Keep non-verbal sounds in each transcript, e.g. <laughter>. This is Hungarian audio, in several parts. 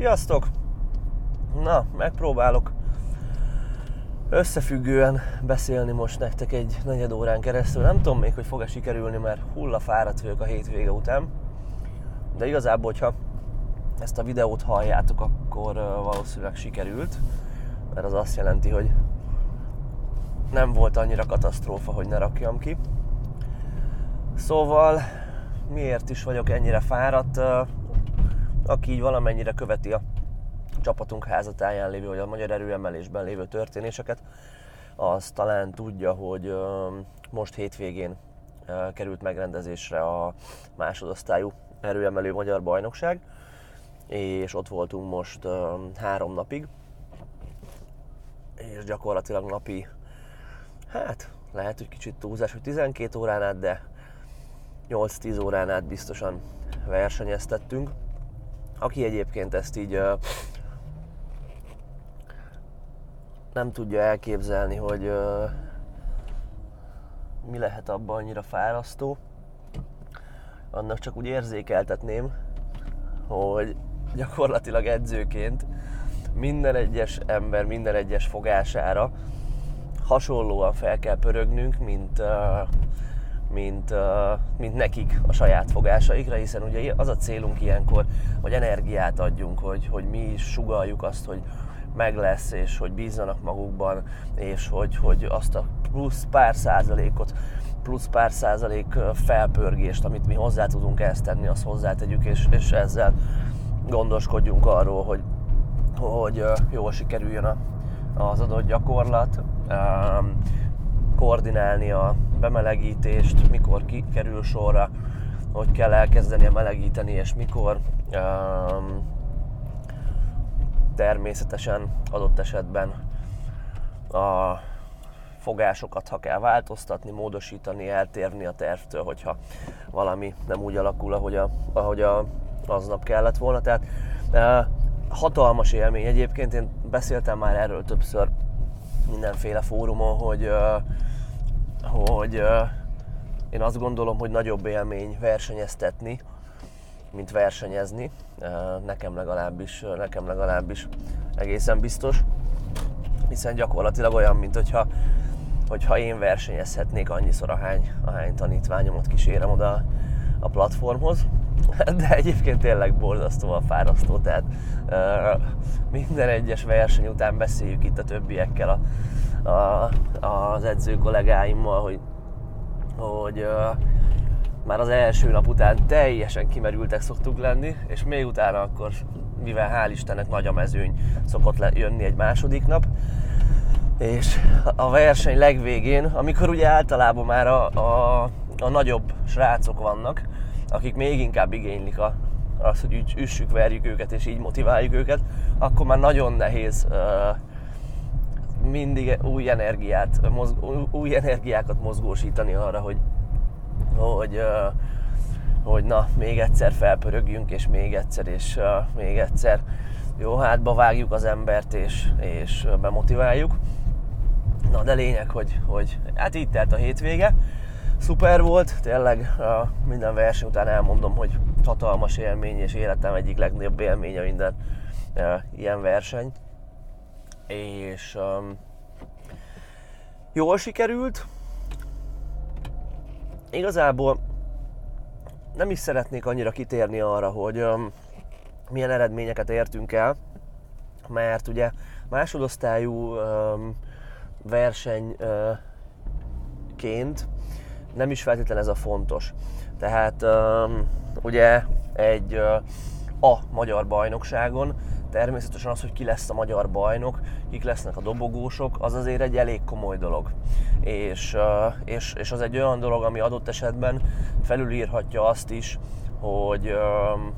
Sziasztok! Na, megpróbálok összefüggően beszélni most nektek egy negyed órán keresztül. Nem tudom még, hogy fog-e sikerülni, mert hulla fáradt vagyok a hétvége után. De igazából, hogyha ezt a videót halljátok, akkor valószínűleg sikerült. Mert az azt jelenti, hogy nem volt annyira katasztrófa, hogy ne rakjam ki. Szóval miért is vagyok ennyire fáradt? Aki így valamennyire követi a csapatunk házatáján lévő, vagy a magyar erőemelésben lévő történéseket, az talán tudja, hogy most hétvégén került megrendezésre a másodosztályú erőemelő magyar bajnokság, és ott voltunk most három napig, és gyakorlatilag napi, hát lehet, hogy kicsit túlzás, hogy 12 órán át, de 8-10 órán át biztosan versenyeztettünk. Aki egyébként ezt így nem tudja elképzelni, hogy mi lehet abban annyira fárasztó, annak csak úgy érzékeltetném, hogy gyakorlatilag edzőként minden egyes ember, minden egyes fogására hasonlóan fel kell pörögnünk, mint, mint, mint nekik a saját fogásaikra, hiszen ugye az a célunk ilyenkor, hogy energiát adjunk, hogy, hogy mi is sugaljuk azt, hogy meg lesz, és hogy bízzanak magukban, és hogy, hogy azt a plusz pár százalékot, plusz pár százalék felpörgést, amit mi hozzá tudunk ezt tenni, azt hozzátegyük, és, és ezzel gondoskodjunk arról, hogy, hogy jól sikerüljön a, az adott gyakorlat, koordinálni a bemelegítést, mikor kerül sorra, hogy kell elkezdeni a melegíteni, és mikor természetesen adott esetben a fogásokat, ha kell változtatni, módosítani, eltérni a tervtől, hogyha valami nem úgy alakul, ahogy, a, ahogy a, aznap kellett volna. Tehát e, hatalmas élmény egyébként, én beszéltem már erről többször mindenféle fórumon, hogy, e, hogy én azt gondolom, hogy nagyobb élmény versenyeztetni, mint versenyezni. Nekem legalábbis, nekem legalábbis egészen biztos. Hiszen gyakorlatilag olyan, mint hogyha, hogyha én versenyezhetnék annyiszor, ahány, ahány tanítványomat kísérem oda a platformhoz. De egyébként tényleg borzasztóan fárasztó, tehát uh, minden egyes verseny után beszéljük itt a többiekkel, a, a, az edző kollégáimmal, hogy, hogy uh, már az első nap után teljesen kimerültek szoktuk lenni, és még utána akkor, mivel hál' Istennek nagy a mezőny, szokott le, jönni egy második nap, és a verseny legvégén, amikor ugye általában már a, a, a nagyobb srácok vannak, akik még inkább igénylik a, az, hogy úgy üssük, verjük őket és így motiváljuk őket, akkor már nagyon nehéz mindig új energiát, új energiákat mozgósítani arra, hogy, hogy, hogy na, még egyszer felpörögjünk, és még egyszer, és még egyszer jó hátba vágjuk az embert, és, és bemotiváljuk. Na, de lényeg, hogy, hogy hát itt telt a hétvége. Szuper volt, tényleg minden verseny után elmondom, hogy hatalmas élmény, és életem egyik legnagyobb élménye minden ilyen verseny. És um, jól sikerült, igazából nem is szeretnék annyira kitérni arra, hogy um, milyen eredményeket értünk el, mert ugye másodosztályú um, versenyként uh, nem is feltétlenül ez a fontos. Tehát ugye egy a magyar bajnokságon természetesen az, hogy ki lesz a magyar bajnok, kik lesznek a dobogósok, az azért egy elég komoly dolog. És, és, és az egy olyan dolog, ami adott esetben felülírhatja azt is, hogy,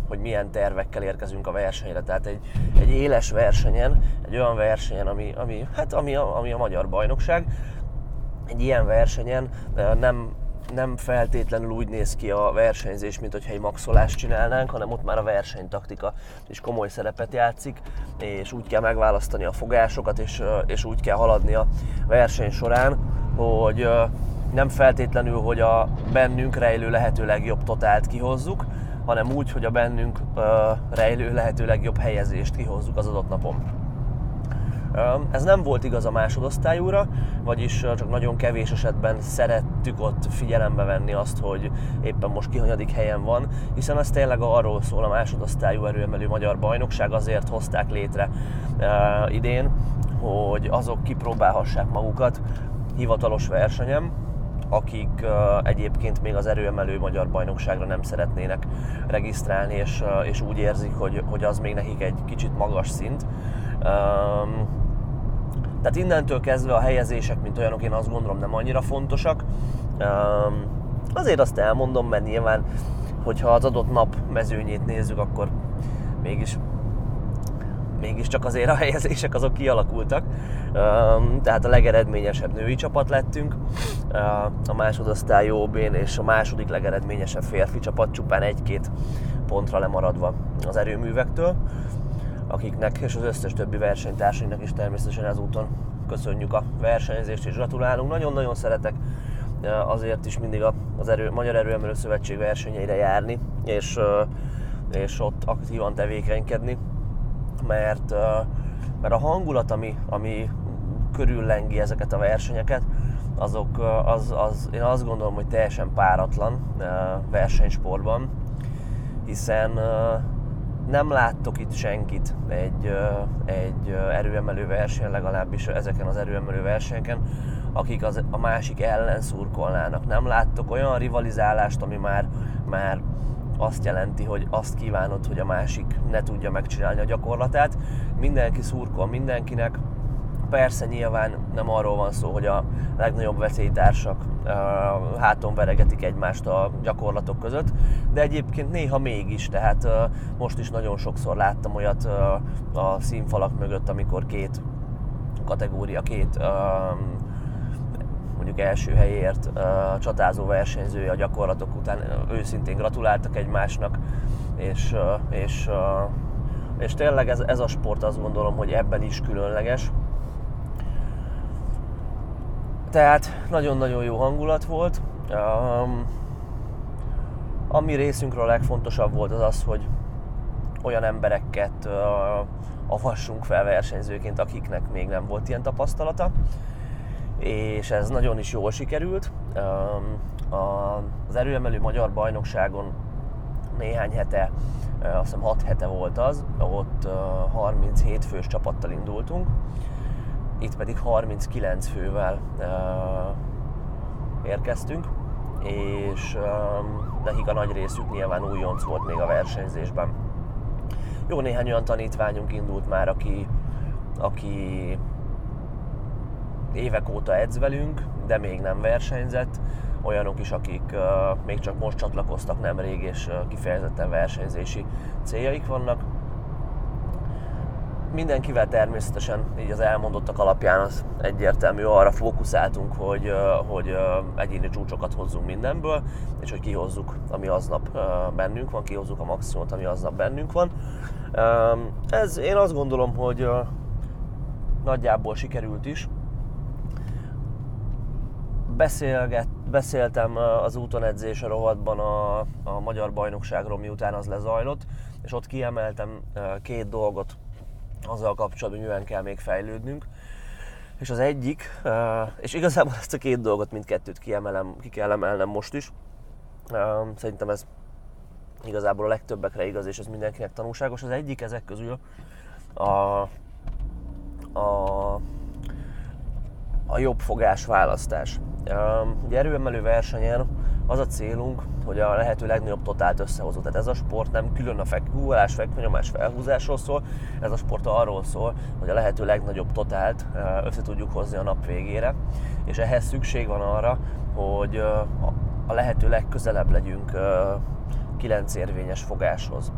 hogy milyen tervekkel érkezünk a versenyre. Tehát egy, egy éles versenyen, egy olyan versenyen, ami, ami, hát ami, ami a magyar bajnokság, egy ilyen versenyen nem nem feltétlenül úgy néz ki a versenyzés, mint hogyha egy maxolást csinálnánk, hanem ott már a versenytaktika is komoly szerepet játszik, és úgy kell megválasztani a fogásokat, és, és úgy kell haladni a verseny során, hogy nem feltétlenül, hogy a bennünk rejlő lehető legjobb totált kihozzuk, hanem úgy, hogy a bennünk rejlő lehető legjobb helyezést kihozzuk az adott napon. Ez nem volt igaz a másodosztályúra, vagyis csak nagyon kevés esetben szerettük ott figyelembe venni azt, hogy éppen most ki hanyadik helyen van, hiszen ez tényleg arról szól a másodosztályú erőemelő magyar bajnokság, azért hozták létre idén, hogy azok kipróbálhassák magukat hivatalos versenyem, akik egyébként még az erőemelő magyar bajnokságra nem szeretnének regisztrálni, és, és úgy érzik, hogy, hogy az még nekik egy kicsit magas szint. Um, tehát innentől kezdve a helyezések, mint olyanok, én azt gondolom nem annyira fontosak. Azért azt elmondom, mert nyilván, hogyha az adott nap mezőnyét nézzük, akkor mégis mégiscsak azért a helyezések azok kialakultak. Tehát a legeredményesebb női csapat lettünk, a másodosztály ob és a második legeredményesebb férfi csapat csupán egy-két pontra lemaradva az erőművektől, akiknek és az összes többi versenytársainknak is természetesen ezúton köszönjük a versenyzést és gratulálunk. Nagyon-nagyon szeretek azért is mindig az erő, Magyar Erőemelő Szövetség versenyeire járni, és, és ott aktívan tevékenykedni mert, mert a hangulat, ami, ami körüllengi ezeket a versenyeket, azok, az, az, én azt gondolom, hogy teljesen páratlan versenysportban, hiszen nem láttok itt senkit egy, egy erőemelő versenyen, legalábbis ezeken az erőemelő versenyeken, akik az, a másik ellen szurkolnának. Nem láttok olyan rivalizálást, ami már, már azt jelenti, hogy azt kívánod, hogy a másik ne tudja megcsinálni a gyakorlatát. Mindenki szurkol mindenkinek, persze nyilván nem arról van szó, hogy a legnagyobb veszélytársak háton veregetik egymást a gyakorlatok között, de egyébként néha mégis, tehát most is nagyon sokszor láttam olyat a színfalak mögött, amikor két kategória, két mondjuk első helyért csatázó versenyzője a gyakorlatok után őszintén gratuláltak egymásnak, és, és, és tényleg ez, ez a sport azt gondolom, hogy ebben is különleges. Tehát nagyon-nagyon jó hangulat volt. Ami részünkről a legfontosabb volt az az, hogy olyan embereket avassunk fel versenyzőként, akiknek még nem volt ilyen tapasztalata és ez nagyon is jól sikerült. Az erőemelő magyar bajnokságon néhány hete, azt hiszem 6 hete volt az, ott 37 fős csapattal indultunk, itt pedig 39 fővel érkeztünk, és nekik a nagy részük nyilván újonc volt még a versenyzésben. Jó néhány olyan tanítványunk indult már, aki, aki évek óta edz velünk, de még nem versenyzett. Olyanok is, akik uh, még csak most csatlakoztak nemrég, és uh, kifejezetten versenyzési céljaik vannak. Mindenkivel természetesen így az elmondottak alapján az egyértelmű, arra fókuszáltunk, hogy, hogy egyéni csúcsokat hozzunk mindenből, és hogy kihozzuk, ami aznap bennünk van, kihozzuk a maximumot, ami aznap bennünk van. Ez én azt gondolom, hogy nagyjából sikerült is beszélget, beszéltem az úton edzés rovatban a, a magyar bajnokságról, miután az lezajlott, és ott kiemeltem két dolgot azzal kapcsolatban, hogy kell még fejlődnünk. És az egyik, és igazából ezt a két dolgot mindkettőt kiemelem, ki kell emelnem most is. Szerintem ez igazából a legtöbbekre igaz, és ez mindenkinek tanulságos. Az egyik ezek közül a, a, a jobb fogás választás. Ugye erőemelő versenyen az a célunk, hogy a lehető legnagyobb totált összehozó. Tehát ez a sport nem külön a fek, gúlás, fekvőnyomás, felhúzásról szól, ez a sport arról szól, hogy a lehető legnagyobb totált össze tudjuk hozni a nap végére, és ehhez szükség van arra, hogy a lehető legközelebb legyünk 9 érvényes fogáshoz.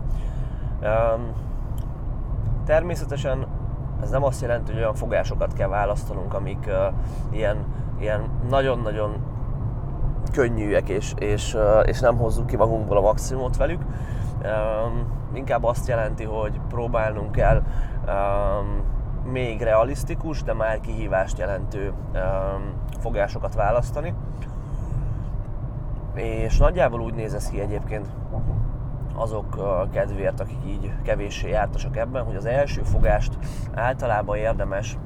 Természetesen ez nem azt jelenti, hogy olyan fogásokat kell választanunk, amik ilyen ilyen nagyon-nagyon könnyűek, és, és, és nem hozzuk ki magunkból a maximumot velük. Inkább azt jelenti, hogy próbálnunk kell még realisztikus, de már kihívást jelentő fogásokat választani. És nagyjából úgy néz ez ki egyébként, azok kedvéért, akik így kevéssé jártasak ebben, hogy az első fogást általában érdemes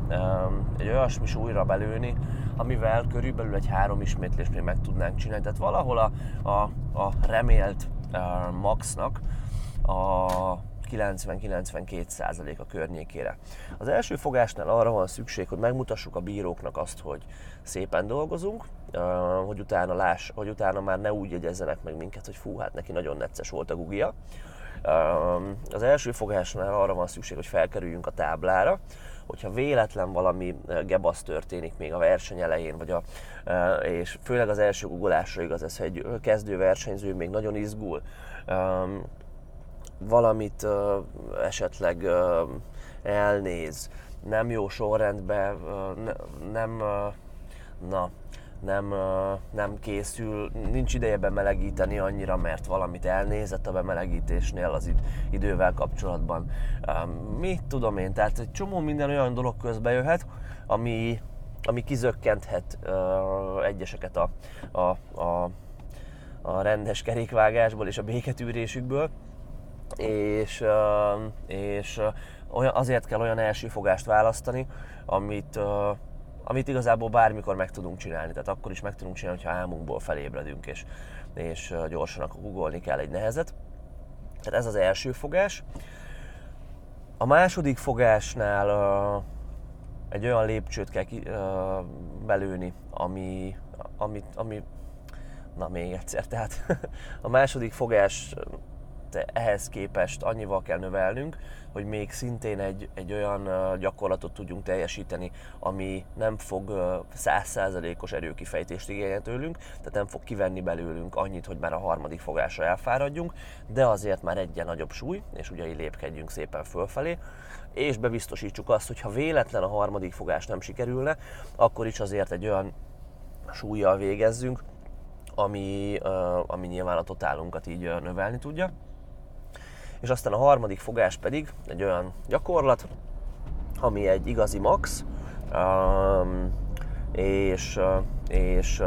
egy olyasmi súlyra belőni, amivel körülbelül egy három ismétlést még meg tudnánk csinálni. Tehát valahol a, a, a remélt maxnak a 90-92 százalék a környékére. Az első fogásnál arra van szükség, hogy megmutassuk a bíróknak azt, hogy szépen dolgozunk, hogy utána, láss, hogy utána már ne úgy jegyezzenek meg minket, hogy fú, hát neki nagyon necces volt a gugia. Az első fogásnál arra van szükség, hogy felkerüljünk a táblára, hogyha véletlen valami gebasz történik még a verseny elején, vagy a, és főleg az első googolásra igaz ez, hogy egy kezdő versenyző még nagyon izgul, valamit esetleg elnéz, nem jó sorrendben, nem, na, nem, nem készül, nincs ideje bemelegíteni annyira, mert valamit elnézett a bemelegítésnél az idővel kapcsolatban. Mit tudom én, tehát egy csomó minden olyan dolog közbe jöhet, ami, ami kizökkenthet egyeseket a, a, a, a rendes kerékvágásból és a béketűrésükből és, és olyan, azért kell olyan első fogást választani, amit, amit igazából bármikor meg tudunk csinálni. Tehát akkor is meg tudunk csinálni, ha álmunkból felébredünk, és, és gyorsan akkor googolni kell egy nehezet. Tehát ez az első fogás. A második fogásnál uh, egy olyan lépcsőt kell ki, uh, belőni, ami, ami, ami, na még egyszer, tehát <laughs> a második fogás ehhez képest annyival kell növelnünk, hogy még szintén egy, egy olyan gyakorlatot tudjunk teljesíteni, ami nem fog százszázalékos erőkifejtést igényelni tőlünk, tehát nem fog kivenni belőlünk annyit, hogy már a harmadik fogásra elfáradjunk, de azért már egyen nagyobb súly, és ugye így lépkedjünk szépen fölfelé, és bebiztosítsuk azt, hogy ha véletlen a harmadik fogás nem sikerülne, akkor is azért egy olyan súlyjal végezzünk, ami, ami nyilván a totálunkat így növelni tudja. És aztán a harmadik fogás pedig egy olyan gyakorlat, ami egy igazi max, és, és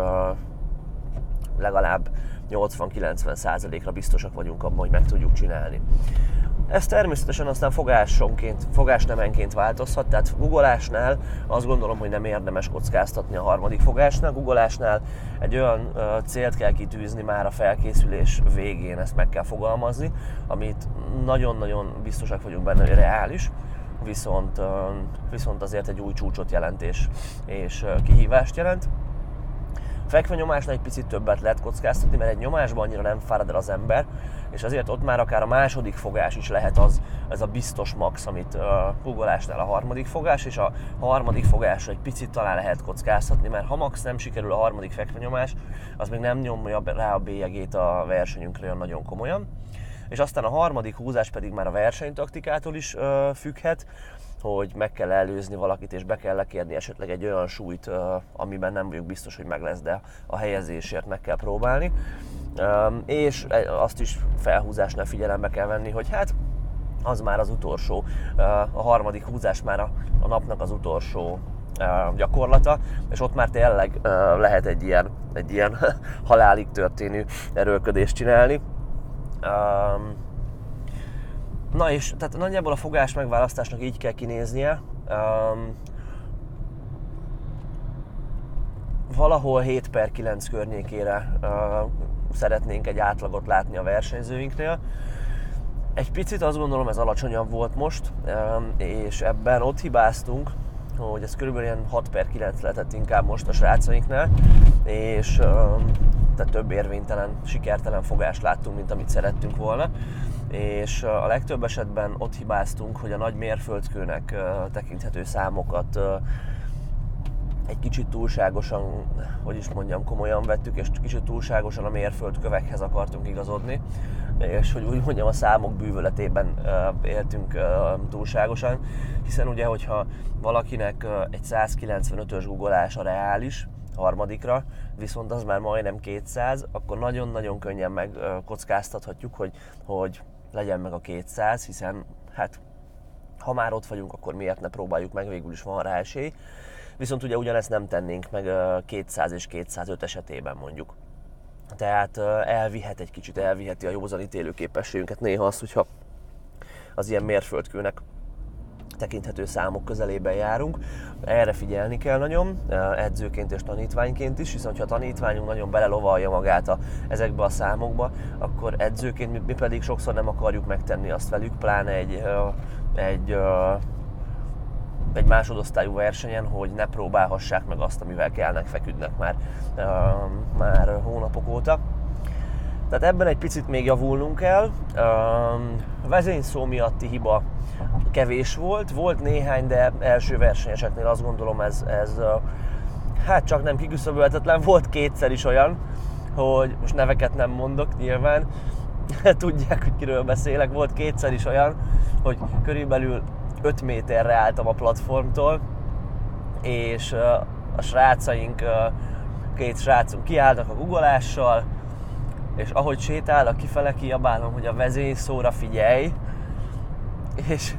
legalább 80-90 százalékra biztosak vagyunk abban, hogy meg tudjuk csinálni. Ez természetesen aztán fogásonként, fogásnemenként változhat, tehát googolásnál azt gondolom, hogy nem érdemes kockáztatni a harmadik fogásnál. Googolásnál egy olyan uh, célt kell kitűzni már a felkészülés végén, ezt meg kell fogalmazni, amit nagyon-nagyon biztosak vagyunk benne, hogy reális, viszont, viszont azért egy új csúcsot jelent és, és kihívást jelent. Fekvenyomásnál egy picit többet lehet kockáztatni, mert egy nyomásban annyira nem fárad el az ember, és azért ott már akár a második fogás is lehet az, ez a biztos max, amit uh, googolásnál a harmadik fogás, és a harmadik fogásra egy picit talán lehet kockáztatni, mert ha max nem sikerül a harmadik fekvenyomás, az még nem nyomja rá a bélyegét a versenyünkre olyan nagyon komolyan. És aztán a harmadik húzás pedig már a versenytaktikától is uh, függhet, hogy meg kell előzni valakit, és be kell lekérni esetleg egy olyan súlyt, amiben nem vagyok biztos, hogy meg lesz, de a helyezésért meg kell próbálni. És azt is felhúzásnál figyelembe kell venni, hogy hát az már az utolsó, a harmadik húzás már a napnak az utolsó gyakorlata, és ott már tényleg lehet egy ilyen, egy ilyen <laughs> halálig történő erőlködést csinálni. Na és tehát nagyjából a fogás megválasztásnak így kell kinéznie. Um, valahol 7 per 9 környékére uh, szeretnénk egy átlagot látni a versenyzőinknél. Egy picit azt gondolom ez alacsonyabb volt most, um, és ebben ott hibáztunk, hogy ez körülbelül ilyen 6 per 9 lehetett inkább most a srácainknál, és um, tehát több érvénytelen, sikertelen fogást láttunk, mint amit szerettünk volna és a legtöbb esetben ott hibáztunk, hogy a nagy mérföldkőnek tekinthető számokat egy kicsit túlságosan, hogy is mondjam, komolyan vettük, és kicsit túlságosan a mérföldkövekhez akartunk igazodni, és hogy úgy mondjam, a számok bűvöletében éltünk túlságosan, hiszen ugye, hogyha valakinek egy 195-ös guggolása reális, harmadikra, viszont az már majdnem 200, akkor nagyon-nagyon könnyen megkockáztathatjuk, hogy, hogy legyen meg a 200, hiszen hát ha már ott vagyunk, akkor miért ne próbáljuk meg, végül is van rá esély. Viszont ugye ugyanezt nem tennénk meg 200 és 205 esetében mondjuk. Tehát elvihet egy kicsit, elviheti a józanítélő képességünket néha az, hogyha az ilyen mérföldkőnek tekinthető számok közelében járunk. Erre figyelni kell nagyon, edzőként és tanítványként is, hiszen ha a tanítványunk nagyon belelovalja magát a, ezekbe a számokba, akkor edzőként mi, mi pedig sokszor nem akarjuk megtenni azt velük, pláne egy, egy egy másodosztályú versenyen, hogy ne próbálhassák meg azt, amivel kellnek, feküdnek már, már hónapok óta. Tehát ebben egy picit még javulnunk kell. A vezényszó miatti hiba kevés volt, volt néhány, de első versenyeseknél azt gondolom ez, ez hát csak nem kiküszöbölhetetlen. Volt kétszer is olyan, hogy most neveket nem mondok nyilván, <laughs> tudják, hogy kiről beszélek, volt kétszer is olyan, hogy körülbelül 5 méterre álltam a platformtól, és a srácaink, két srácunk kiállnak a guggolással, és ahogy sétálok kifele, kiabálom, hogy a vezényszóra figyelj, és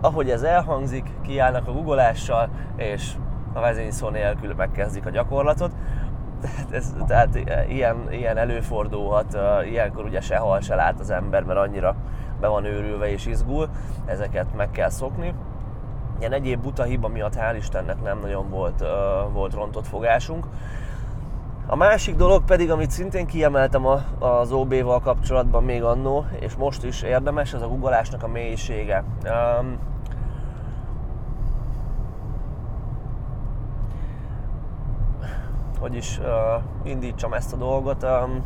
ahogy ez elhangzik, kiállnak a guggolással, és a vezényszó nélkül megkezdik a gyakorlatot. Tehát, ez, tehát ilyen, ilyen előfordulhat, ilyenkor ugye sehol se lát az ember, mert annyira be van őrülve és izgul, ezeket meg kell szokni. Ilyen egyéb buta hiba miatt hál' Istennek nem nagyon volt, volt rontott fogásunk. A másik dolog pedig, amit szintén kiemeltem az OB-val kapcsolatban még annó, és most is érdemes, ez a guggolásnak a mélysége. Um, hogy is uh, indítsam ezt a dolgot. Um,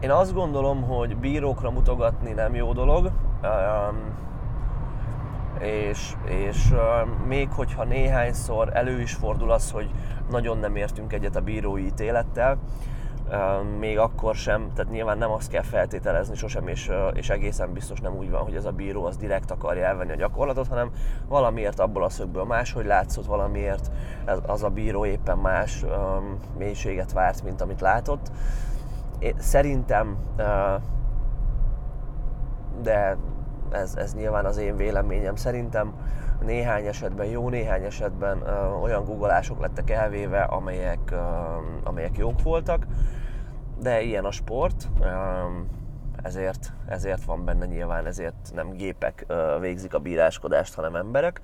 én azt gondolom, hogy bírókra mutogatni nem jó dolog, um, és, és uh, még hogyha néhányszor elő is fordul az, hogy nagyon nem értünk egyet a bírói ítélettel, még akkor sem, tehát nyilván nem azt kell feltételezni sosem, és, és egészen biztos nem úgy van, hogy ez a bíró az direkt akarja elvenni a gyakorlatot, hanem valamiért abból a szögből máshogy látszott, valamiért az a bíró éppen más mélységet várt, mint amit látott. Szerintem, de ez, ez nyilván az én véleményem, szerintem néhány esetben, jó néhány esetben olyan googolások lettek elvéve, amelyek, amelyek jók voltak, de ilyen a sport, ezért, ezért van benne nyilván, ezért nem gépek végzik a bíráskodást, hanem emberek,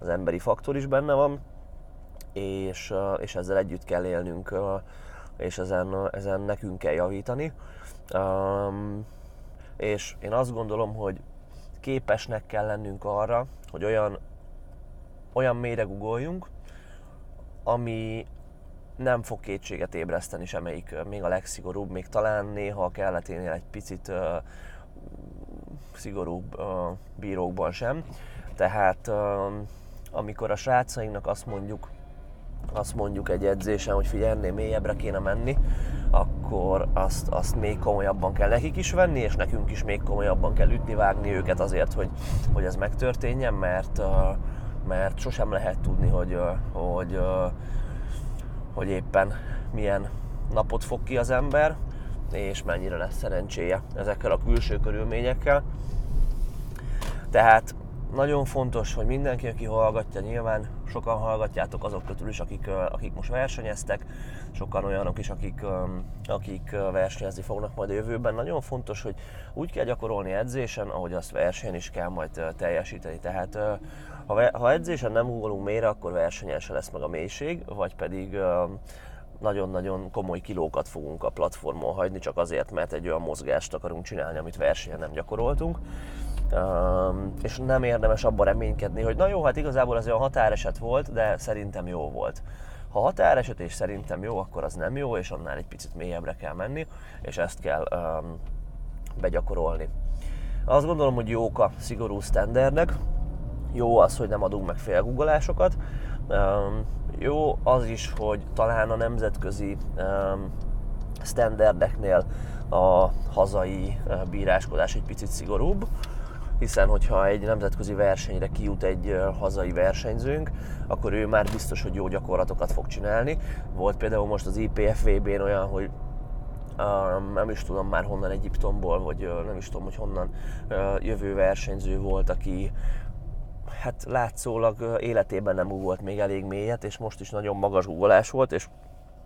az emberi faktor is benne van, és, és ezzel együtt kell élnünk és ezen, ezen nekünk kell javítani. Um, és én azt gondolom, hogy képesnek kell lennünk arra, hogy olyan, olyan mélyre uggoljunk, ami nem fog kétséget ébreszteni semmelyik, még a legszigorúbb, még talán néha a kelleténél egy picit uh, szigorúbb uh, bírókban sem. Tehát uh, amikor a srácainknak azt mondjuk, azt mondjuk egy edzésen, hogy figyelj, ennél mélyebbre kéne menni, akkor azt, azt még komolyabban kell nekik is venni, és nekünk is még komolyabban kell ütni, vágni őket azért, hogy, hogy ez megtörténjen, mert, mert sosem lehet tudni, hogy, hogy, hogy éppen milyen napot fog ki az ember, és mennyire lesz szerencséje ezekkel a külső körülményekkel. Tehát nagyon fontos, hogy mindenki, aki hallgatja, nyilván sokan hallgatjátok azok közül is, akik, akik most versenyeztek, sokan olyanok is, akik, akik versenyezni fognak majd a jövőben. Nagyon fontos, hogy úgy kell gyakorolni edzésen, ahogy azt versenyen is kell majd teljesíteni. Tehát ha, edzésen nem ugolunk mélyre, akkor versenyen se lesz meg a mélység, vagy pedig nagyon-nagyon komoly kilókat fogunk a platformon hagyni, csak azért, mert egy olyan mozgást akarunk csinálni, amit versenyen nem gyakoroltunk és nem érdemes abban reménykedni, hogy na jó, hát igazából ez olyan határeset volt, de szerintem jó volt. Ha határeset és szerintem jó, akkor az nem jó, és annál egy picit mélyebbre kell menni, és ezt kell um, begyakorolni. Azt gondolom, hogy jók a szigorú standardek, jó az, hogy nem adunk meg félguggolásokat, um, jó az is, hogy talán a nemzetközi um, standardeknél a hazai bíráskodás egy picit szigorúbb, hiszen hogyha egy nemzetközi versenyre kijut egy hazai versenyzőnk, akkor ő már biztos, hogy jó gyakorlatokat fog csinálni. Volt például most az IPFVB-n olyan, hogy nem is tudom már honnan Egyiptomból, vagy nem is tudom, hogy honnan jövő versenyző volt, aki hát látszólag életében nem volt még elég mélyet, és most is nagyon magas ugolás volt, és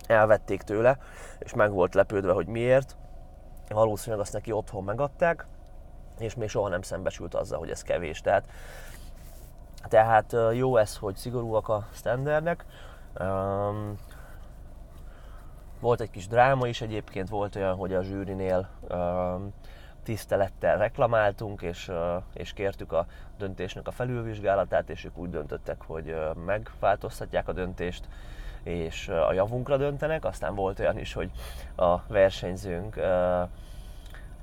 elvették tőle, és meg volt lepődve, hogy miért. Valószínűleg azt neki otthon megadták, és még soha nem szembesült azzal, hogy ez kevés. Tehát, tehát jó ez, hogy szigorúak a standardek. Um, volt egy kis dráma is egyébként, volt olyan, hogy a zsűrinél um, tisztelettel reklamáltunk, és, és kértük a döntésnek a felülvizsgálatát, és ők úgy döntöttek, hogy megváltoztatják a döntést, és a javunkra döntenek. Aztán volt olyan is, hogy a versenyzőnk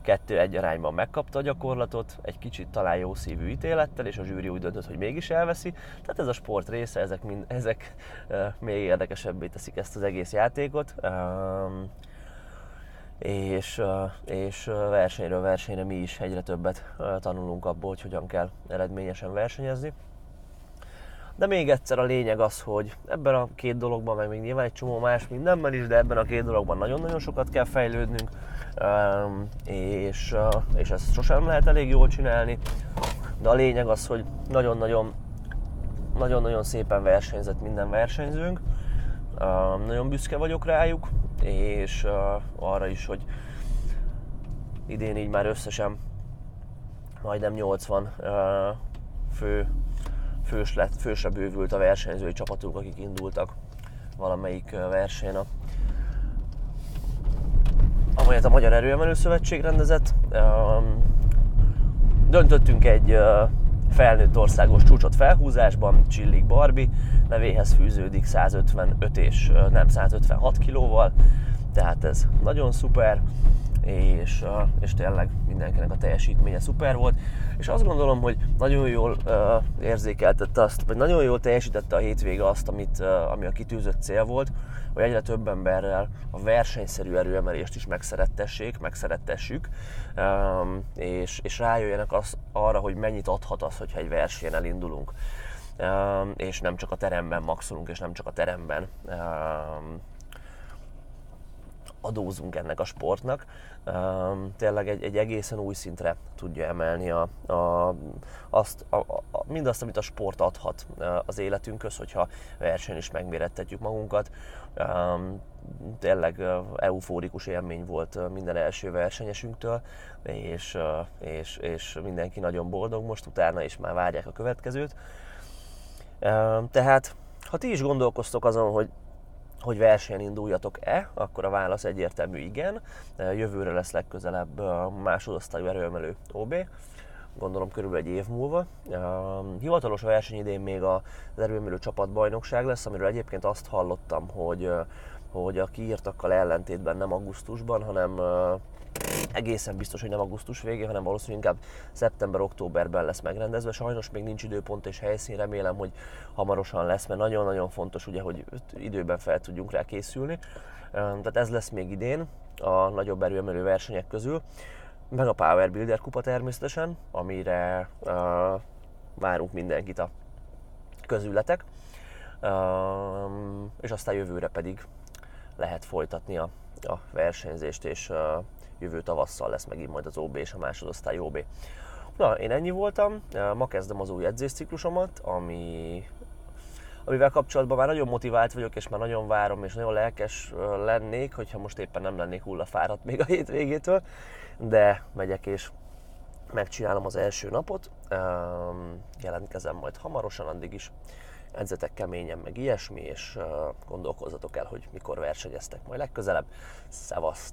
kettő-egy arányban megkapta a gyakorlatot, egy kicsit talán jó szívű ítélettel, és a zsűri úgy döntött, hogy mégis elveszi. Tehát ez a sport része, ezek, mind, <laughs> ezek még érdekesebbé teszik ezt az egész játékot. És, és versenyről versenyre mi is egyre többet tanulunk abból, hogy hogyan kell eredményesen versenyezni. De még egyszer a lényeg az, hogy ebben a két dologban, meg még nyilván egy csomó más mindenben is, de ebben a két dologban nagyon-nagyon sokat kell fejlődnünk, és, és ezt sosem lehet elég jól csinálni. De a lényeg az, hogy nagyon-nagyon nagyon-nagyon szépen versenyzett minden versenyzőnk. Nagyon büszke vagyok rájuk, és arra is, hogy idén így már összesen majdnem 80 fő, fős lett, fősre bővült a versenyzői csapatunk, akik indultak valamelyik versenyen a amelyet a Magyar Erőemelő Szövetség rendezett. Döntöttünk egy felnőtt országos csúcsot felhúzásban, Csillik Barbie, nevéhez fűződik 155 és nem 156 kilóval, tehát ez nagyon szuper, és, és tényleg mindenkinek a teljesítménye szuper volt, és azt gondolom, hogy nagyon jól érzékeltette azt, vagy nagyon jól teljesítette a hétvége azt, amit, ami a kitűzött cél volt, hogy egyre több emberrel a versenyszerű erőemelést is megszerettessék, megszerettessük, um, és, és rájöjjenek az, arra, hogy mennyit adhat az, hogyha egy versenyen elindulunk. Um, és nem csak a teremben maxolunk, és nem csak a teremben um, adózunk ennek a sportnak, tényleg egy, egy egészen új szintre tudja emelni a, a, azt, a, a, mindazt, amit a sport adhat az életünkhöz, hogyha versenyen is megmérettetjük magunkat. Tényleg eufórikus élmény volt minden első versenyesünktől, és, és, és mindenki nagyon boldog most utána, és már várják a következőt. Tehát, ha ti is gondolkoztok azon, hogy hogy versenyen induljatok-e, akkor a válasz egyértelmű igen. Jövőre lesz legközelebb a másodosztályú erőemelő OB, gondolom körülbelül egy év múlva. Hivatalos verseny idén még az erőemelő csapatbajnokság lesz, amiről egyébként azt hallottam, hogy, hogy a kiírtakkal ellentétben nem augusztusban, hanem egészen biztos, hogy nem augusztus végén, hanem valószínűleg inkább szeptember-októberben lesz megrendezve. Sajnos még nincs időpont és helyszín, remélem, hogy hamarosan lesz, mert nagyon-nagyon fontos, ugye, hogy időben fel tudjunk rá készülni. Tehát ez lesz még idén a nagyobb erőemelő versenyek közül. Meg a Power Builder kupa természetesen, amire uh, várunk mindenkit a közületek. Um, és aztán jövőre pedig lehet folytatni a, a versenyzést, és uh, jövő tavasszal lesz megint majd az OB és a másodosztály OB. Na, én ennyi voltam, ma kezdem az új edzésciklusomat, ami amivel kapcsolatban már nagyon motivált vagyok, és már nagyon várom, és nagyon lelkes lennék, hogyha most éppen nem lennék hullafáradt még a hétvégétől, de megyek és megcsinálom az első napot, jelentkezem majd hamarosan, addig is edzetek keményen, meg ilyesmi, és gondolkozzatok el, hogy mikor versenyeztek majd legközelebb. Szevaszt!